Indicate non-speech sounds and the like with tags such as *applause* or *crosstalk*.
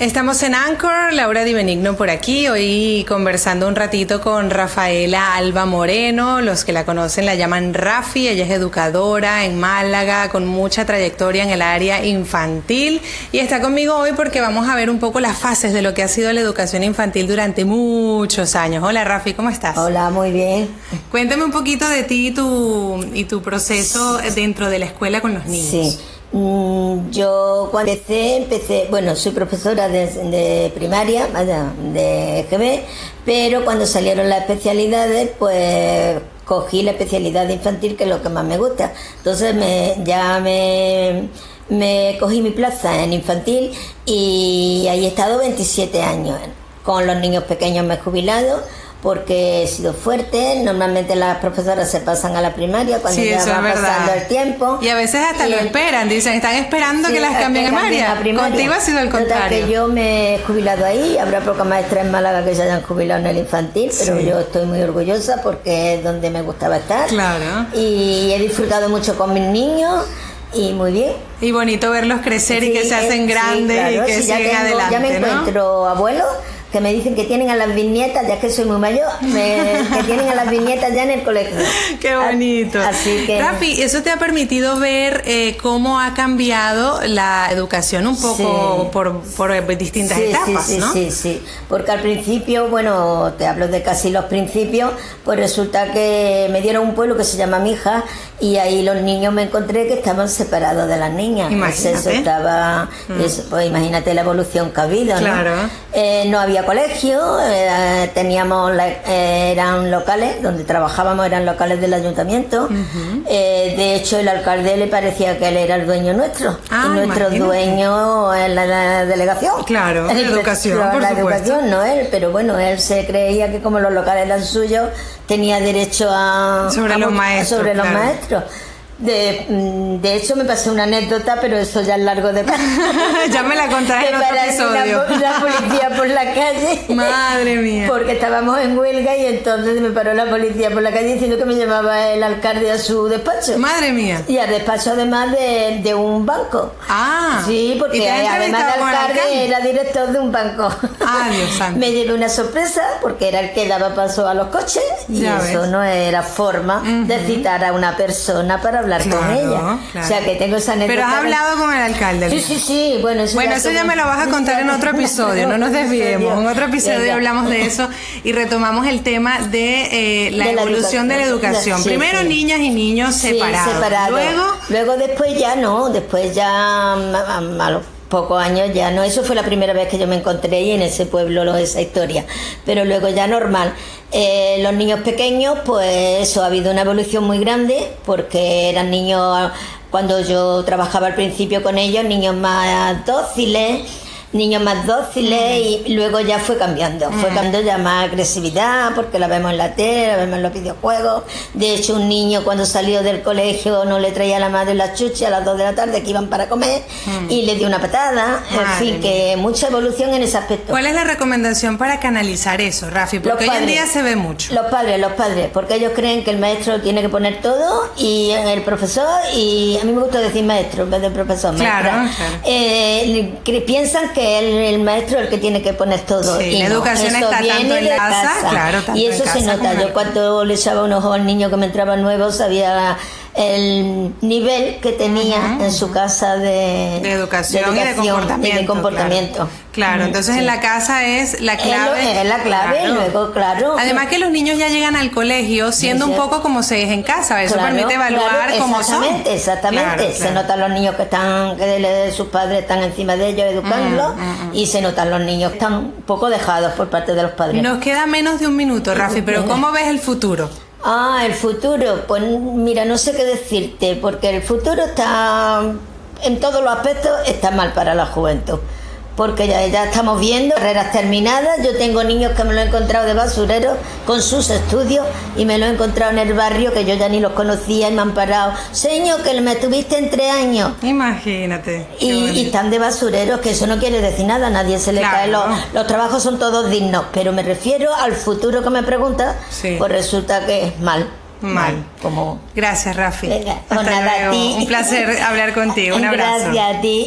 Estamos en Anchor, Laura Di Benigno por aquí, hoy conversando un ratito con Rafaela Alba Moreno, los que la conocen la llaman Rafi, ella es educadora en Málaga, con mucha trayectoria en el área infantil y está conmigo hoy porque vamos a ver un poco las fases de lo que ha sido la educación infantil durante muchos años. Hola Rafi, ¿cómo estás? Hola, muy bien. Cuéntame un poquito de ti y tu, y tu proceso dentro de la escuela con los niños. Sí. Mm, yo cuando empecé, empecé, bueno, soy profesora de, primaria, de GB, pero cuando salieron las especialidades, pues cogí la especialidad infantil, que es lo que más me gusta. Entonces me, ya me, me cogí mi plaza en infantil y ahí he estado 27 años. Con los niños pequeños me he jubilado porque he sido fuerte. Normalmente las profesoras se pasan a la primaria cuando ya va pasando el tiempo. Y a veces hasta lo esperan, dicen, están esperando que las cambien en María. Contigo ha sido el contrario. que yo me he jubilado ahí, habrá pocas maestras en Málaga que se hayan jubilado en el infantil, pero yo estoy muy orgullosa porque es donde me gustaba estar. Claro. Y he disfrutado mucho con mis niños y muy bien. Y bonito verlos crecer y que se hacen grandes y que siguen adelante. Ya me encuentro abuelo que me dicen que tienen a las viñetas, ya que soy muy mayor, que tienen a las viñetas ya en el colegio. *laughs* Qué bonito. Así que... Rafi, eso te ha permitido ver eh, cómo ha cambiado la educación un poco por, por, distintas etapas, sí, ¿no? Sí, sí, porque al principio, bueno, te hablo de casi los principios, pues resulta que me dieron un pueblo que se llama Mija y ahí los niños me encontré que estaban separados de las niñas. Imagínate. eso estaba, mm. pues imagínate la evolución que ha habido, claro. ¿no? Eh, no había colegio, eh, teníamos, eh, eran locales, donde trabajábamos eran locales del ayuntamiento. Eh, de hecho, el alcalde le parecía que él era el dueño nuestro. Ah, y nuestro dueño en la, delegación. Claro, la educación, por la supuesto. educación, no él, pero bueno, él se creía que como los locales eran suyos, tenía derecho a... Sobre los maestros. Sobre los maestros. De, mm, de, hecho, me pasé una anécdota, pero eso ya es largo de *laughs* Ya me la contaré *laughs* en otro episodio. La, la, policía por la calle. *laughs* Madre mía. Porque estábamos en huelga y entonces me paró la policía por la calle diciendo que me llamaba el alcalde a su despacho. Madre mía. Y al despacho además de, de un banco. Ah. Sí, porque además de alcalde, era director de un banco. Ah, Dios santo. me llevé una sorpresa porque era el que daba paso a los coches y eso no era forma de citar a una persona para hablar con ella. O sea, que tengo esa anécdota. Pero has hablado con el alcalde. Sí, sí, sí. Bueno, eso, bueno, ya, eso ya me lo vas a contar en otro *laughs* episodio, no nos desviemos. En otro episodio hablamos de eso y retomamos el tema de eh, la, evolución de la educación. Primero niñas y niños separados. Luego, luego después ya no, después ya a los pocos años ya no. Eso fue la primera vez que yo me encontré y en ese pueblo lo, esa historia. Pero luego ya normal. Eh, los niños pequeños, pues eso ha habido una evolución muy grande porque eran niños, cuando yo trabajaba al principio con ellos, niños más dóciles niños más dóciles y luego ya fue cambiando, fue cambiando ya más agresividad porque la vemos en la tele, la vemos en los videojuegos. De hecho, un niño cuando salió del colegio no le traía a la madre la chucha a las 2 de la tarde que iban para comer y le dio una patada. en fin, que mucha evolución en ese aspecto. ¿Cuál es la recomendación para canalizar eso, Rafi? Porque hoy en día se ve mucho. Los padres, los padres, porque ellos creen que el maestro tiene que poner todo y el profesor, y a mí me gusta decir maestro en vez de profesor. Claro, claro. Eh, piensan que el, maestro el que tiene que poner todo. y la educación está tanto en la casa, claro, y eso se nota. Yo cuando le echaba un ojo al niño que me entraba nuevo, sabía el nivel que tenía en su casa de, educación, y de comportamiento. Claro, entonces en la casa es la clave. Es, la clave, luego, claro. Además que los niños ya llegan al colegio siendo un poco como se es en casa, eso permite evaluar cómo son. Exactamente, se notan los niños que están, que sus padres están encima de ellos educándolos, mm, mm, mm. y se notan los niños que están un poco dejados por parte de los padres. Nos queda menos de un minuto, Rafi, pero ¿cómo ves el futuro? Ah, el futuro. Pues mira, no sé qué decirte, porque el futuro está, en todos los aspectos, está mal para la juventud porque ya, ya, estamos viendo carreras terminadas. Yo tengo niños que me lo he encontrado de basureros con sus estudios y me lo he encontrado en el barrio que yo ya ni los conocía y me han parado. Señor, que me tuviste en tres años. Imagínate. Y, están de basureros, que eso no quiere decir nada, a nadie se le cae. Los, los, trabajos son todos dignos, pero me refiero al futuro que me pregunta, pues resulta que es mal. Mal. Como... Gracias, Rafi. Venga, nada, a ti. Un placer hablar contigo. Un *laughs* abrazo. Gracias a ti.